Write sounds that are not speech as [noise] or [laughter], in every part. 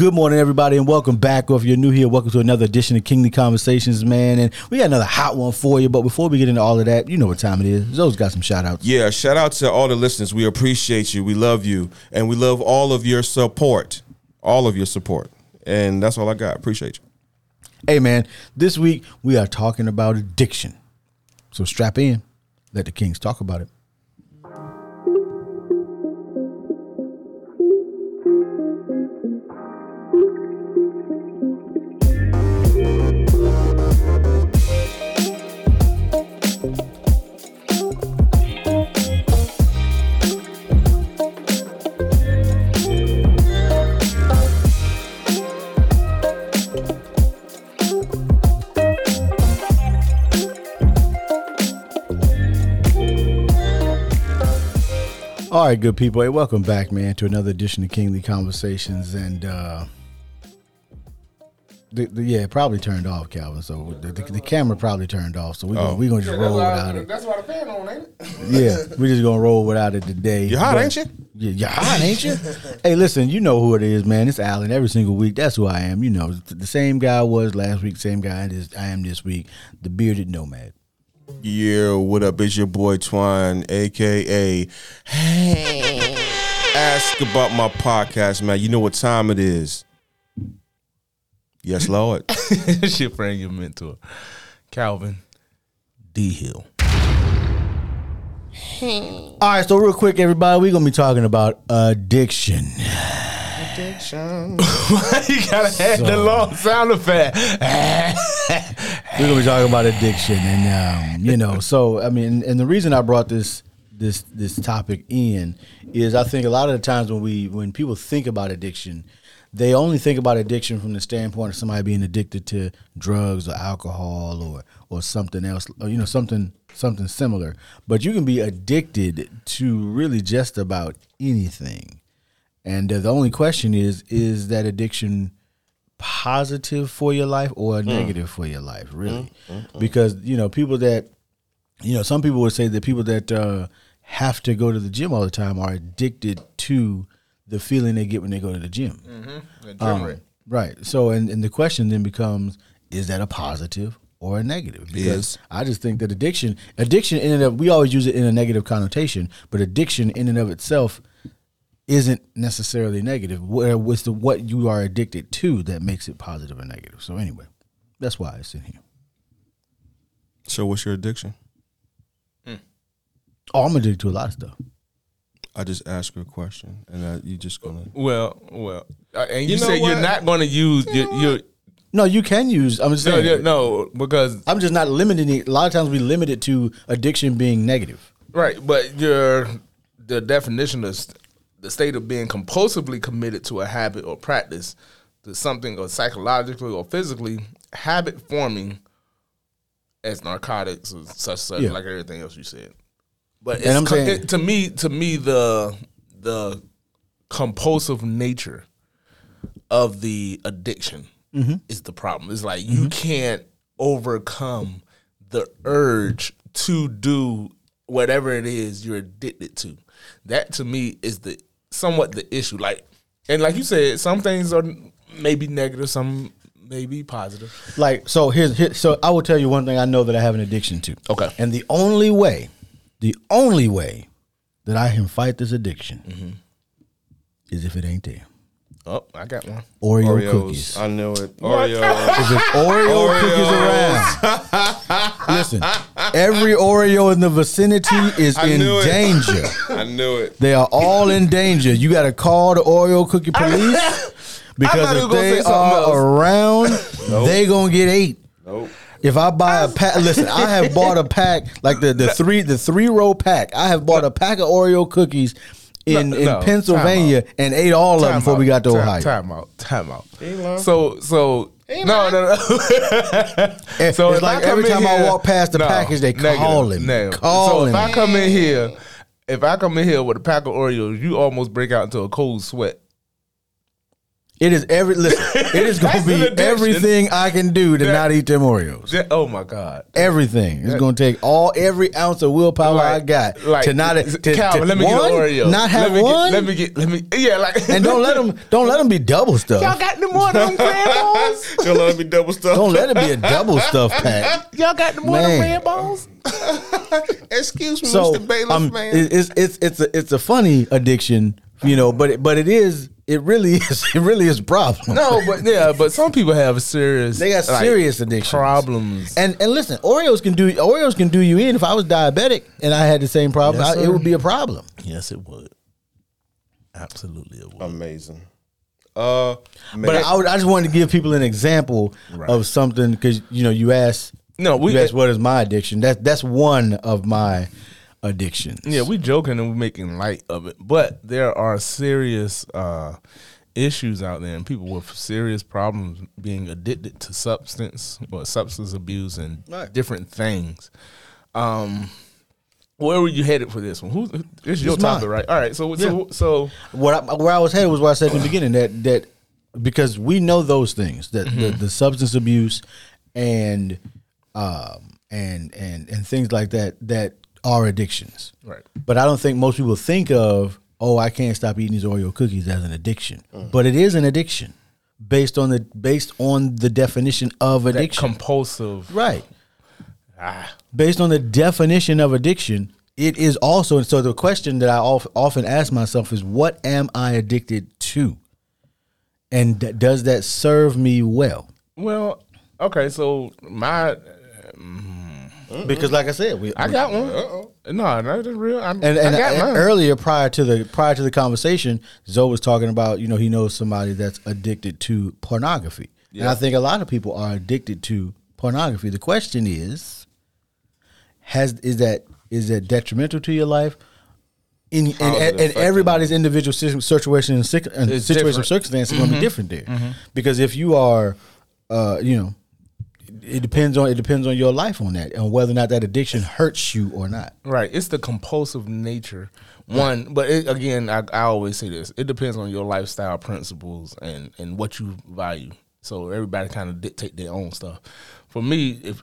Good morning, everybody, and welcome back. Or if you're new here, welcome to another edition of Kingly Conversations, man. And we got another hot one for you. But before we get into all of that, you know what time it is. Zoe's got some shout outs. Yeah, shout out to all the listeners. We appreciate you. We love you. And we love all of your support. All of your support. And that's all I got. Appreciate you. Hey, man, this week we are talking about addiction. So strap in. Let the Kings talk about it. All right, good people. Hey, welcome back, man, to another edition of Kingly Conversations. And uh the, the, yeah, it probably turned off, Calvin. So the, the, the camera probably turned off. So we're gonna, Oh. we gonna just roll without it. That's why the fan on, ain't it? [laughs] Yeah, we're just gonna roll without it today. You hot, But- ain't you? Yeah, you hot, ain't you? hey, listen, you know who it is, man. It's Allen. Every single week, that's who I am. You know, the same guy I was last week, same guy I is- I am this week. The bearded nomad. Yeah, what up? It's your boy Twine, aka Hey. Ask about my podcast, man. You know what time it is. Yes, Lord. [laughs] it's your friend, your mentor, Calvin D. Hill. All right, so real quick, everybody, we're gonna be talking about addiction. [laughs] you gotta have the long sound effect. [laughs] We're gonna be talking about addiction, and um, you know, so I mean, and the reason I brought this this this topic in is I think a lot of the times when we when people think about addiction, they only think about addiction from the standpoint of somebody being addicted to drugs or alcohol or or something else, or you know, something something similar. But you can be addicted to really just about anything, and uh, the only question is: is that addiction positive for your life or negative for your life really? because you know people that you know some people would say that people that uh, have to go to the gym all the time are addicted to the feeling they get when they go to the gym. Um, right. So and, and the question then becomes is that a positive or a negative? Because Yes. i just think that addiction addiction in and of we always use it in a negative connotation but addiction in and of itself isn't necessarily negative. Where was the what you are addicted to that makes it positive or negative? So anyway, that's why it's in here. So, what's your addiction? Oh, I'm addicted to a lot of stuff. I just ask you a question, and uh, you just gonna. Well, well, uh, and you, You know say you're not going to use your, your No, you can use. I'm just no, saying. yeah, no, because I'm just not limiting it. A lot of times we limit it to addiction being negative. right, but your the definition of st- the state of being compulsively committed to a habit or practice to something or psychologically or physically habit forming as narcotics or such such Yeah. like everything else you said. But And I'm saying- it- to me, to me, the the compulsive nature of the addiction Mm-hmm. is the problem. It's like you can't overcome the urge to do whatever it is you're addicted to. That to me is the somewhat the issue. Like and like you said, some things are maybe negative, some may be positive. Like so, here's here, so I will tell you one thing I know that I have an addiction to. Okay. And the only way, the only way that I can fight this addiction Mm-hmm. is if it ain't there. Oh, I got one. Oreo Oreos. cookies. I know it. Oreos. If it's Oreo cookies around, [laughs] listen, every Oreo in the vicinity is I in knew it. danger. [laughs] I knew it. They are all in danger. You got to call the Oreo cookie police [laughs] because thought if was gonna they say something are else. around, they gonna get eight. Nope. If I buy a pack, listen, I have bought a pack like the, the three the three row pack. I have bought a pack of Oreo cookies in No, in no, Pennsylvania and ate all of them Time before we got to Time- Ohio. Time out. Time out. lying. So so no no [laughs] no. And so it's if like I come every in time I here- walk past the package, they call him, call so him. if I come in here, if I come in here with a pack of Oreos, you almost break out into a cold sweat. It is every listen. [laughs] It is going to be everything I can do to That- not eat them Oreos. Yeah, oh my god. Everything. It's going to take all every ounce of willpower I got like, to not to, Calvin, to- let me one, get an Oreo. Not have let me one. Get, let me get. Let me. Yeah, like. [laughs] and don't let them don't let them be double stuff. Y'all got any more of them balls? [laughs] Don't let me double stuff. Don't let it be a double stuff pack. Y'all got any more of them Man. balls? Excuse me, So Mr. Bailiff, um, man. it's it's it's a it's a funny addiction, you know, but it, but it is it really is [laughs] it really is a problem. No, but yeah, but some people have serious. They got like, serious addictions. problems. And and listen, Oreos can do Oreos can do you in. If I was diabetic and I had the same problem, Yes, I, it would be a problem. yes, it would. Absolutely, it would. Amazing. Uh, man. But I, would, I just wanted to give people an example Right. of something because you know you asked No, we- you asked what is my addiction. That that's one of my addictions. Yeah, we're joking and we're making light of it, but there are serious uh, issues out there, and people with serious problems being addicted to substance or substance abuse and Right. different things. Um, where were you headed for this one? Who's it's your topic, right? All right, so so so what I, where I was headed was what I said in the beginning that that because we know those things that Mm-hmm. the, the substance abuse and um and and and things like that that are addictions. right. But I don't think most people think of oh I can't stop eating these Oreo cookies as an addiction. Mm. But it is an addiction based on the based on the definition of That addiction. compulsive. right. Ah, Based on the definition of addiction, it is also and so the question that I of, often ask myself is what am I addicted to? And d- does that serve me well? well, okay, so my Because like I said, we I got one. No, that's real. I, and, and I got mine. earlier prior to the prior to the conversation, Zoe was talking about you know he knows somebody that's addicted to pornography, and I think a lot of people are addicted to pornography. The question is, has is that is that detrimental to your life? In and, How is it and, and everybody's individual situation and, sic- and It's situation different. circumstance is going to be different there, because if you are, uh, you know, it depends on it depends on your life on that and whether or not that addiction hurts you or not. Right. It's the compulsive nature. One, but it, again, I, I always say this: it depends on your lifestyle principles and and what you value. So everybody kind of dictate their own stuff. For me, if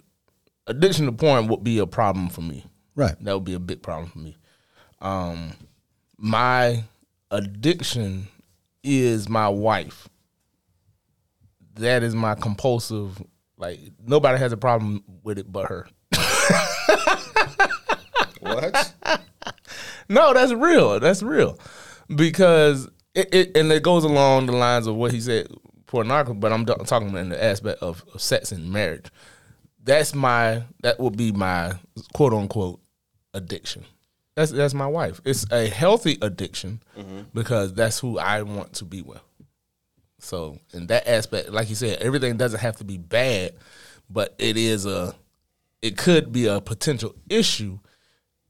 addiction to porn would be a problem for me, Right. that would be a big problem for me. Um, my addiction is my wife. That is my compulsive. Like nobody has a problem with it but her. what? [laughs] No, that's real. That's real. Because it, it and it goes along the lines of what he said, pornography, but I'm talking in the aspect of, of sex and marriage. That's my that would be my quote unquote addiction. That's that's my wife. It's a healthy addiction mm-hmm. because that's who I want to be with. So in that aspect, like you said, everything doesn't have to be bad, but it is a it could be a potential issue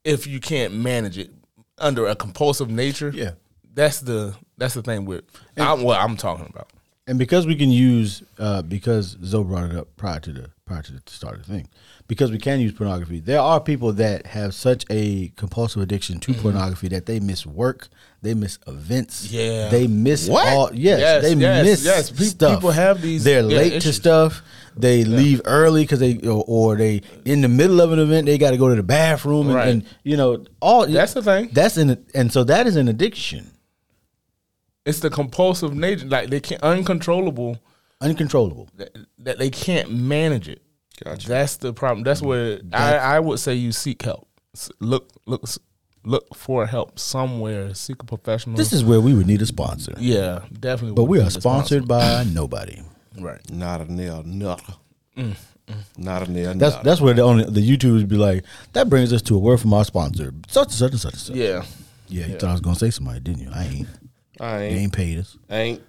if you can't manage it under a compulsive nature. Yeah. That's the that's the thing with I'm, what I'm talking about. And because we can use, uh, because Zoe brought it up prior to the prior to the start of the thing, because we can use pornography, there are people that have such a compulsive addiction to pornography that they miss work, they miss events, Yeah. they miss What? all. Yes, Yes, they yes, miss yes. Pe- stuff. people have these- They're yeah, late to stuff. They leave early because they or, or they in the middle of an event they got to go to the bathroom and, Right. and you know all That's the thing. That's an and so that is an addiction, It's the compulsive nature, like they can't uncontrollable uncontrollable. that, that they can't manage it. Gotcha. That's the problem. That's where I, I would say you seek help. Look look look for help somewhere. Seek a professional. This is where we would need a sponsor, yeah, definitely. but we are the sponsored by nobody. Right. Not a nail, nada. Mm, mm. Not a nail, That's nada. that's where the only the YouTubers be like. That brings us to a word from our sponsor. Such and such and such and such. Yeah. yeah. You thought I was gonna say somebody, didn't you? I ain't. I They ain't, ain't paid us ain't.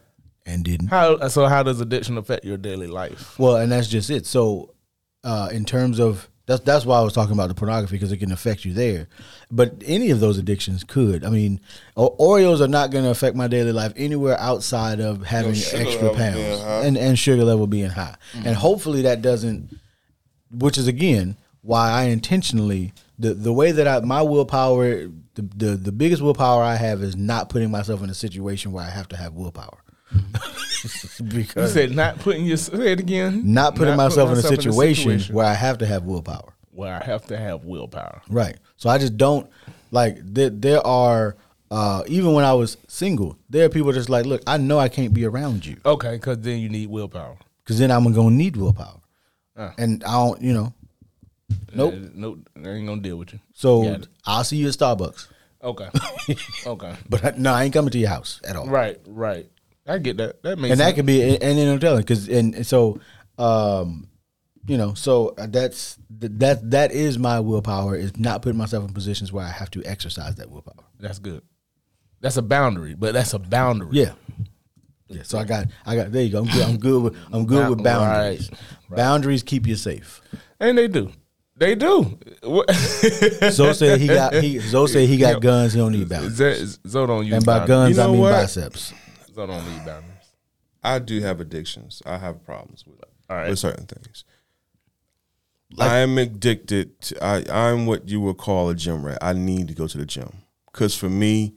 and didn't. How so? How does addiction affect your daily life? Well, and that's just it. So, uh, in terms of that's that's why I was talking about the pornography because it can affect you there. But any of those addictions could. I mean, o- Oreos are not going to affect my daily life anywhere outside of having sugar extra level being pounds high. and and sugar level being high. And hopefully that doesn't. Which is again why I intentionally the the way that I my willpower the the, the biggest willpower I have is not putting myself in a situation where I have to have willpower. [laughs] because You said not putting your say it again. not putting myself, in, a myself situation where I have to have willpower. where I have to have willpower. Right. So I just don't like there. There are uh, even when I was single, there are people just like, look, I know I can't be around you Okay, because then you need willpower. because then I'm gonna need willpower, Uh. and I don't, you know. Nope. Uh, nope. I ain't gonna deal with you. So. I'll see you at Starbucks, Okay. [laughs] okay. but I, no, I ain't coming to your house at all. Right. Right. I get that. That makes and that could be, and and then I'm telling because, and, and so, um, you know, so that's that that is my willpower is not putting myself in positions where I have to exercise that willpower. That's good. That's a boundary, but that's a boundary. Yeah. Yeah. So I got I got there you go. I'm good. I'm good with I'm good with Right, boundaries. Boundaries keep you safe. And they do. They do. What- Zoe said he got he Zoe said he got guns, he don't need boundaries. Z- Zo don't use And by boundaries. guns You I mean what? biceps. Zo don't need boundaries. I do have addictions. I have problems with All right. with certain things. I am addicted. To, I I'm what you would call a gym rat. I need to go to the gym because for me,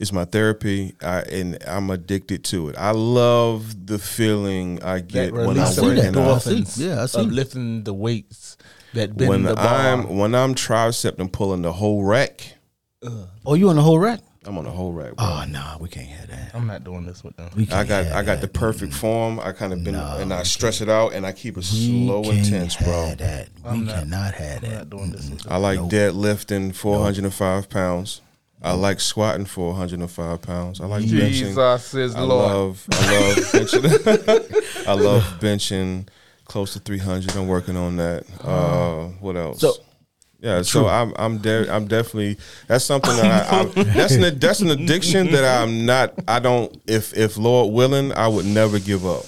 it's my therapy. I and I'm addicted to it. I love the feeling I get when I'm that. working I out. Yeah, I see. of lifting the weights that bend When the bar. I'm when I'm tricep and pulling the whole rack, uh, Oh, you on the whole rack? I'm on the whole rack. Bro. Oh no, we can't have that. I'm not doing this with them. We I can't got I got the perfect form. I kind of bend No, and I stretch it out and I keep it slow can't and tense, bro. have That. We cannot have I'm that. not doing this. With them. I like deadlifting 405 pounds. I like squatting 405 pounds. I like benching. Jesus is I Lord. love I love benching. [laughs] I love benching close to 300. I'm working on that. Uh, what else? So- yeah, so I'm I'm de- I'm definitely that's something that I, I that's an that's an addiction that I'm not I don't if if Lord willing I would never give up.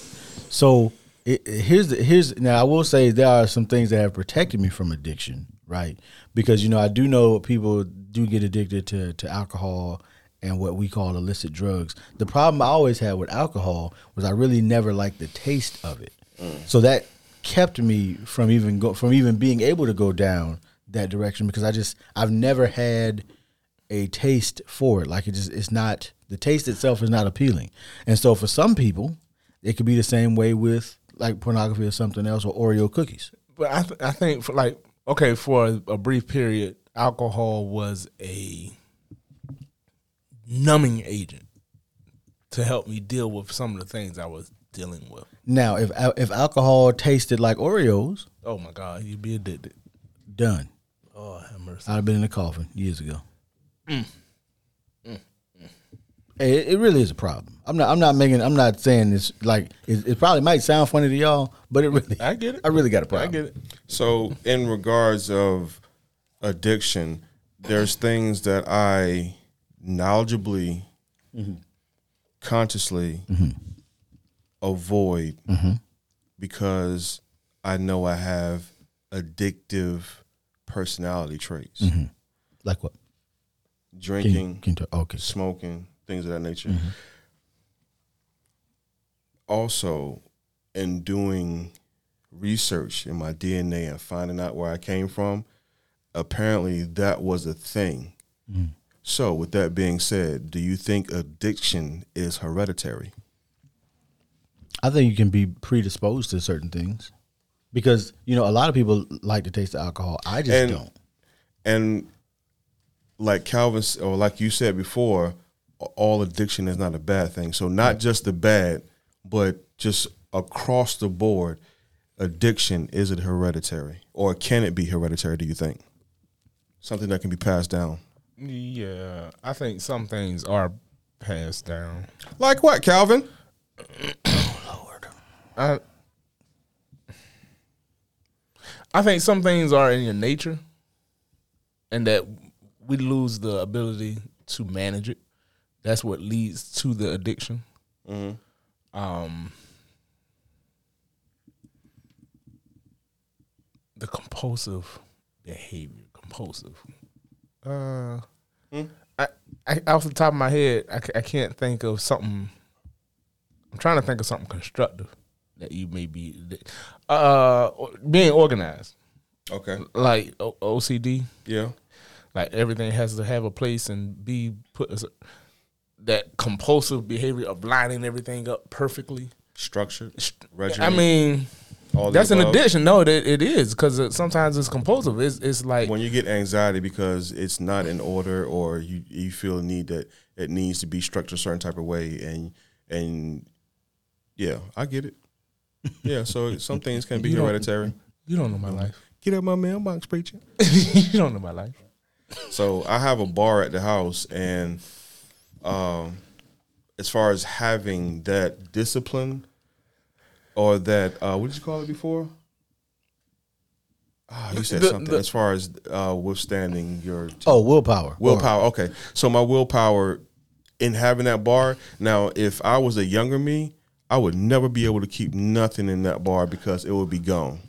So it, it- here's the, here's now I will say there are some things that have protected me from addiction, right? Because you know I do know people do get addicted to to alcohol and what we call illicit drugs. The problem I always had with alcohol was I really never liked the taste of it, so that kept me from even go from even being able to go down that direction because I just I've never had a taste for it. Like it just it's not the taste itself is not appealing. And so for some people, it could be the same way with like pornography or something else or Oreo cookies. But I, th- I think for like okay, for a, a brief period, alcohol was a numbing agent to help me deal with some of the things I was dealing with. Now, if if alcohol tasted like Oreos, Oh my God, you'd be addicted. done. Oh, have mercy. I'd have been in the coffin years ago. Hey, It, it really is a problem. I'm not. I'm not making. I'm not saying this like it, it probably might sound funny to y'all, but it really. I get it. I really got a problem. I get it. So, in regards of addiction, there's things that I knowledgeably, mm-hmm. consciously mm-hmm. Avoid mm-hmm. because I know I have addictive personality traits. Mm-hmm. Like what? Can you, Drinking, can you talk- oh, okay. smoking, things of that nature. Mm-hmm. Also, in doing research in my DNA and finding out where I came from, apparently that was a thing. Mm. So, with that being said, do you think addiction is hereditary? I think you can be predisposed to certain things because you know a lot of people like to taste the alcohol. I just And- don't. And like Calvin or like you said before, all addiction is not a bad thing. So not just the bad, but just across the board, addiction is it hereditary or can it be hereditary? Do you think something that can be passed down? Yeah, I think some things are passed down. Like what, Calvin? [clears throat] I I think some things are in your nature, and that we lose the ability to manage it. That's what leads to the addiction. Um, the compulsive behavior, compulsive. Uh, I, I off the top of my head, I, I can't think of something. I'm trying to think of something constructive that you may be. Uh, being organized, Okay. like O- OCD, Yeah. like everything has to have a place and be put that compulsive behavior of lining everything up perfectly. structured, I mean, all that's an addiction. No, it, it is because sometimes it's compulsive. It's it's like when you get anxiety because it's not in order or you, you feel a need that it needs to be structured a certain type of way and and yeah i get it yeah so some things can be You hereditary you don't know my life. get out my mailbox preacher [laughs] you don't know my life. so i have a bar at the house and um as far as having that discipline or that uh what did you call it before Ah, you said The- something the- as far as uh, withstanding your Oh, willpower. Willpower. Okay. So my willpower in having that bar. Now, if I was a younger me, I would never be able to keep nothing in that bar because it would be gone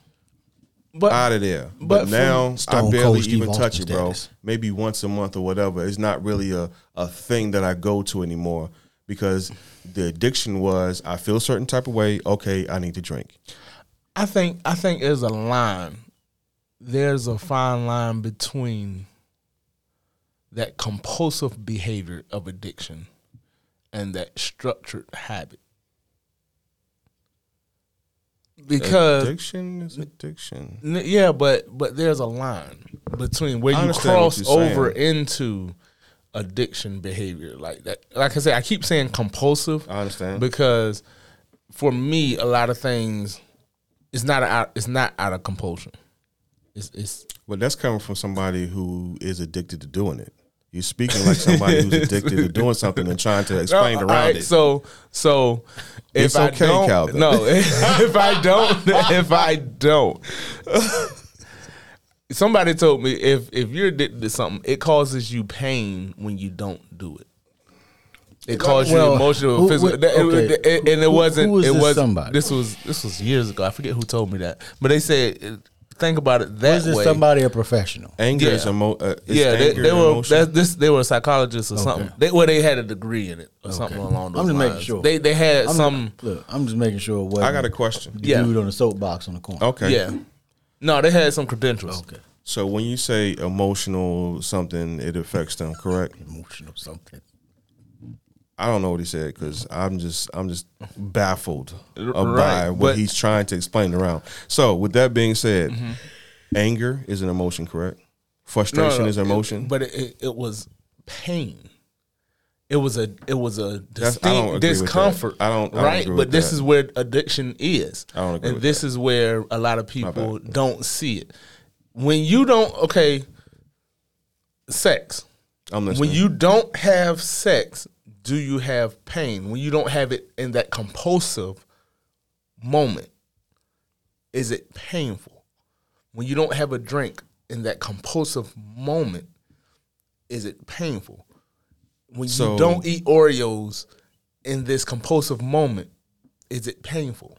But out of there. But, but now I barely even Austin touch it, bro. status. Maybe once a month or whatever. It's not really a, a thing that I go to anymore because the addiction was I feel a certain type of way. Okay, I need to drink. I think I think there's a line. There's a fine line between that compulsive behavior of addiction and that structured habit. Because addiction is addiction. N- Yeah, but but there's a line between where you cross you're saying. over into addiction behavior like that. Like I said, I keep saying compulsive. I understand. because for me, a lot of things it's not out. It's not out of compulsion. It's it's But that's coming from somebody who is addicted to doing it. You're speaking like somebody who's [laughs] addicted to doing something and trying to explain No, around alright, it. So so if It's I okay, don't, Calvin. no, [laughs] if I don't, if I don't, somebody told me if if you're addicted to something, it causes you pain when you don't do it. It causes Well, you emotional, who- physical, wh- that- it- it- and it Who- wasn't. who was it this was somebody? This was this was years ago. I forget who told me that, but they said think about it that Was this way. somebody a professional? anger Yeah. is emo- uh, is yeah, they, anger they an were that, this. They were psychologists or Okay. something. They well, they had a degree in it or something along those lines. I'm just lines. making sure. They they had I'm some. look. I'm just making sure. What I got a question. the Yeah. dude on the soapbox on the corner. Okay. Yeah. No, they had some credentials. Okay. So when you say emotional something, it affects them, correct? Emotional something. I don't know what he said because I'm just I'm just baffled R- by what he's trying to explain around. So with that being said, Mm-hmm. anger is an emotion, correct? Frustration no, no, is an emotion. but it, it, it was pain. It was a it was a distinct agree with that. discomfort. I don't- I don't right, but this that. is where addiction is, I don't agree and this that. is where a lot of people don't see it. When you don't, okay, sex. I'm listening. When you don't have sex, do you have pain? When you don't have it in that compulsive moment, is it painful? When you don't have a drink in that compulsive moment, is it painful? When So- you don't eat Oreos in this compulsive moment, is it painful?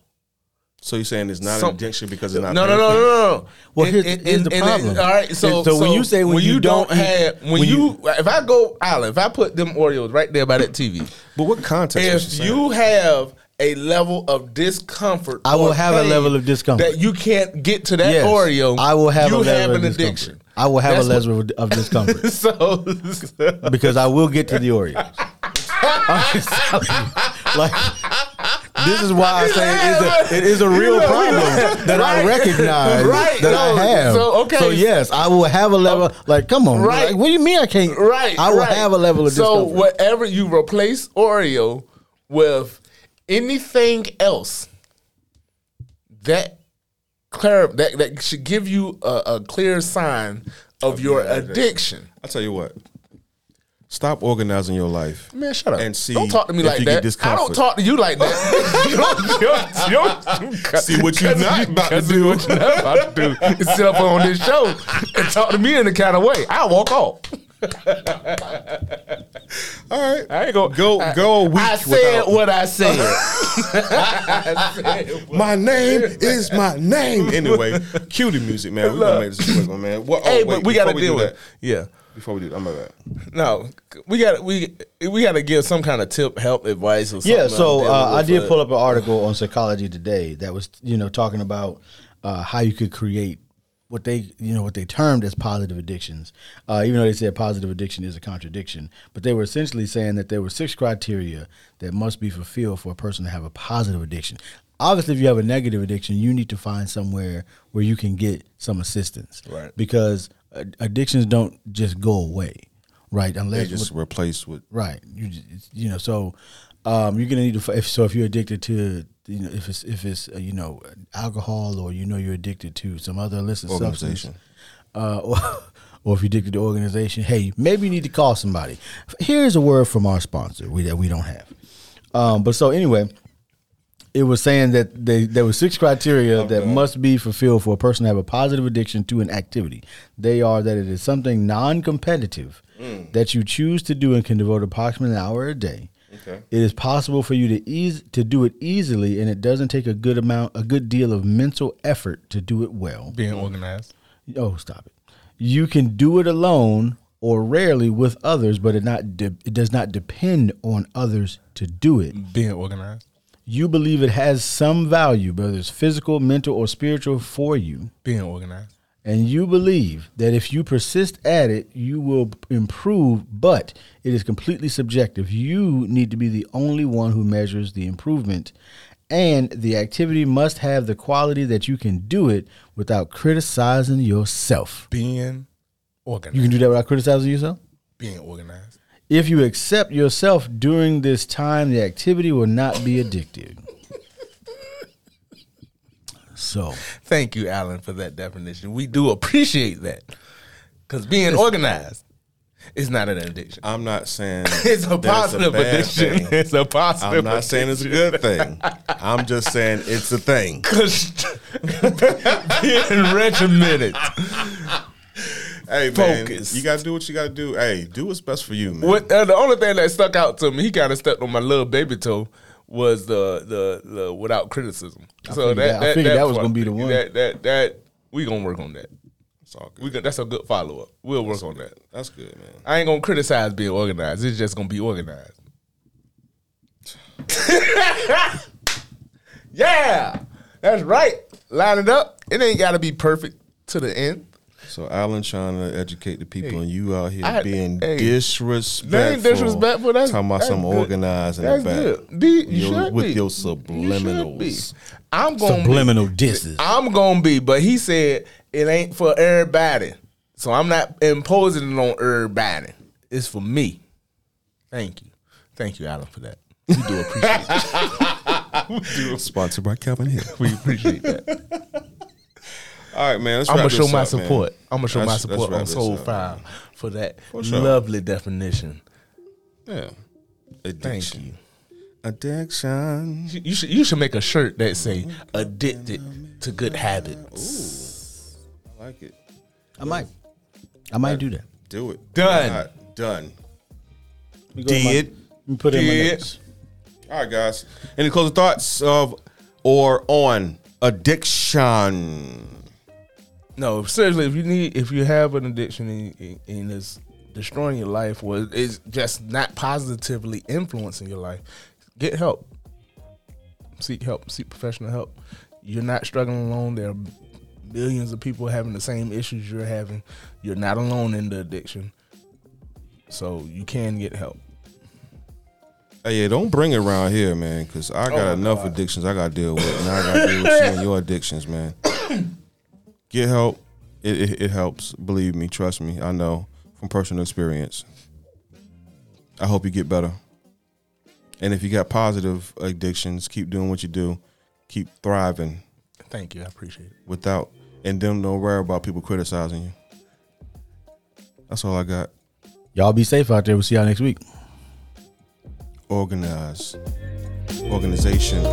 So you're saying it's not Some- an addiction because it's not No, no, no, no, no, no. Well, In- here's- in- here's the in- in- problem. all right, so, So when you say when you don't eat- have when, when you, if I go Alan, if I put them Oreos right there by that TV, But what context? if saying? you have a level of discomfort, I will have a level of discomfort. that you can't get to that Yes, Oreo. I will have you a level have of an addiction. I will have That's a level of- of discomfort what- [laughs] so, because I will get to the Oreos. [laughs] I'm just telling you, like this is why I say it is a, [laughs] it is a real problem that I recognize Right. that No, I have. so, okay. So yes, I will have a level. Oh. Like, come on, Right. Like, what do you mean I can't? right, I will right. have a level of so discomfort. whatever you replace Oreo with anything else that clear that that should give you a, a clear sign of your your addiction. addiction. I'll tell you what. Stop organizing your life. Man, shut up. And see don't talk to me like that. I don't talk to you like that. you don't, you don't, you don't, See what you're not about to do. What you're not about to do is sit up on this show and talk to me in the kind of way. I'll walk off. [laughs] All right. I ain't gonna Go go a week I said without what I said. [laughs] I said what- my name is my name. Anyway, cue the music, man. We're gonna make this quick one, man. What, oh, hey, wait, but we got to deal with that- it. Yeah. Before we do, I'm bad. No, we got we we got to give some kind of tip, help, advice, or something. Yeah, so I'm uh, I did pull up an article on Psychology Today that was, you know, talking about uh, how you could create what they you know what they termed as positive addictions, uh, even though they said positive addiction is a contradiction, but they were essentially saying that there were six criteria that must be fulfilled for a person to have a positive addiction. Obviously, if you have a negative addiction, you need to find somewhere where you can get some assistance, Right. Because addictions don't just go away, right? Unless they just replaced with Right. You you know so um, you're gonna need to if so if you're addicted to you know if it's if it's uh, you know alcohol or you know you're addicted to some other illicit substance uh, or, [laughs] or if you're addicted to organization, hey, maybe you need to call somebody. Here's a word from our sponsor we, that we don't have. Um, but so anyway, it was saying that they, there were six criteria that must be fulfilled for a person to have a positive addiction to an activity. They are that it is something non-competitive mm. that you choose to do and can devote approximately an hour a day. Okay. It is possible for you to ease to do it easily, and it doesn't take a good amount, a good deal of mental effort to do it well. Being organized. Oh, stop it. You can do it alone or rarely with others, but it not de- it does not depend on others to do it. Being organized. You believe it has some value, whether it's physical, mental, or spiritual for you, Being organized. and you believe that if you persist at it, you will improve, but it is completely subjective. You need to be the only one who measures the improvement, and the activity must have the quality that you can do it without criticizing yourself. Being organized. You can do that without criticizing yourself? Being organized. If you accept yourself during this time, the activity will not be addictive. So, Thank you, Alan, for that definition. We do appreciate that. Because being organized is not an addiction. I'm not saying [laughs] It's a positive bad addiction. thing. It's a positive I'm not saying it's a good thing. I'm just saying it's a thing. Because [laughs] being regimented. Hey man, Focus. you gotta do what you gotta do. Hey, do what's best for you, man. What, uh, the only thing that stuck out to me, he kind of stepped on my little baby toe, was the the, the without criticism. So that- I figured that was part- gonna be the one. That that that we gonna work on that. It's all good. We got, that's a good follow up. We'll work on that. That's good, man. I ain't gonna criticize being organized. It's just gonna be organized. [laughs] [laughs] yeah, that's right. Line it up. It ain't got to be perfect to the end. So Alan trying to educate the people, and you out here I- being hey, disrespectful. That ain't disrespectful. That's talking about that's some good. organized in That's the back. good. D, you Your- should with be. your You should be. subliminals. I'm gonna subliminal be. disses. I'm gonna be, but he said it ain't for everybody. So I'm not imposing it on everybody. It's for me. Thank you. Thank you, Alan, for that. We do appreciate [laughs] it. [laughs] Sponsored by Calvin Hill. We appreciate that. All right, man. Let's I'm gonna show my up, man. support. I'm gonna show my Let's- let's support wrap on this Soul up, File man. for that sure. lovely definition. Yeah. Addiction. Thank you. Addiction. You- You should you should make a shirt that say addicted to good habits. Ooh, I like it. I might. I might do that. Do it. Done. Done. Let me go in my- Did. put it in my Did. notes. All right, guys. Any closing thoughts of or on addiction? No, seriously, if you need, if you have an addiction and, and it's destroying your life, or it's just not positively influencing your life, get help. Seek help. Seek professional help. You're not struggling alone. There are millions of people having the same issues you're having. You're not alone in the addiction, so you can get help. Hey, yeah, don't bring it around here, man, because I oh got Oh, enough God. addictions I got to deal with. And I got to deal with you and your addictions, man. [coughs] Get help. It, it, it helps. Believe me. Trust me. I know from personal experience. I hope you get better. And if you got positive addictions, keep doing what you do. Keep thriving Thank you. I appreciate it. without, and then don't worry about people criticizing you. That's all I got. Y'all be safe out there. We'll see y'all next week. Organize. Organization.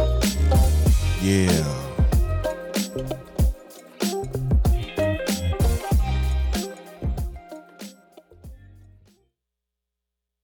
Yeah.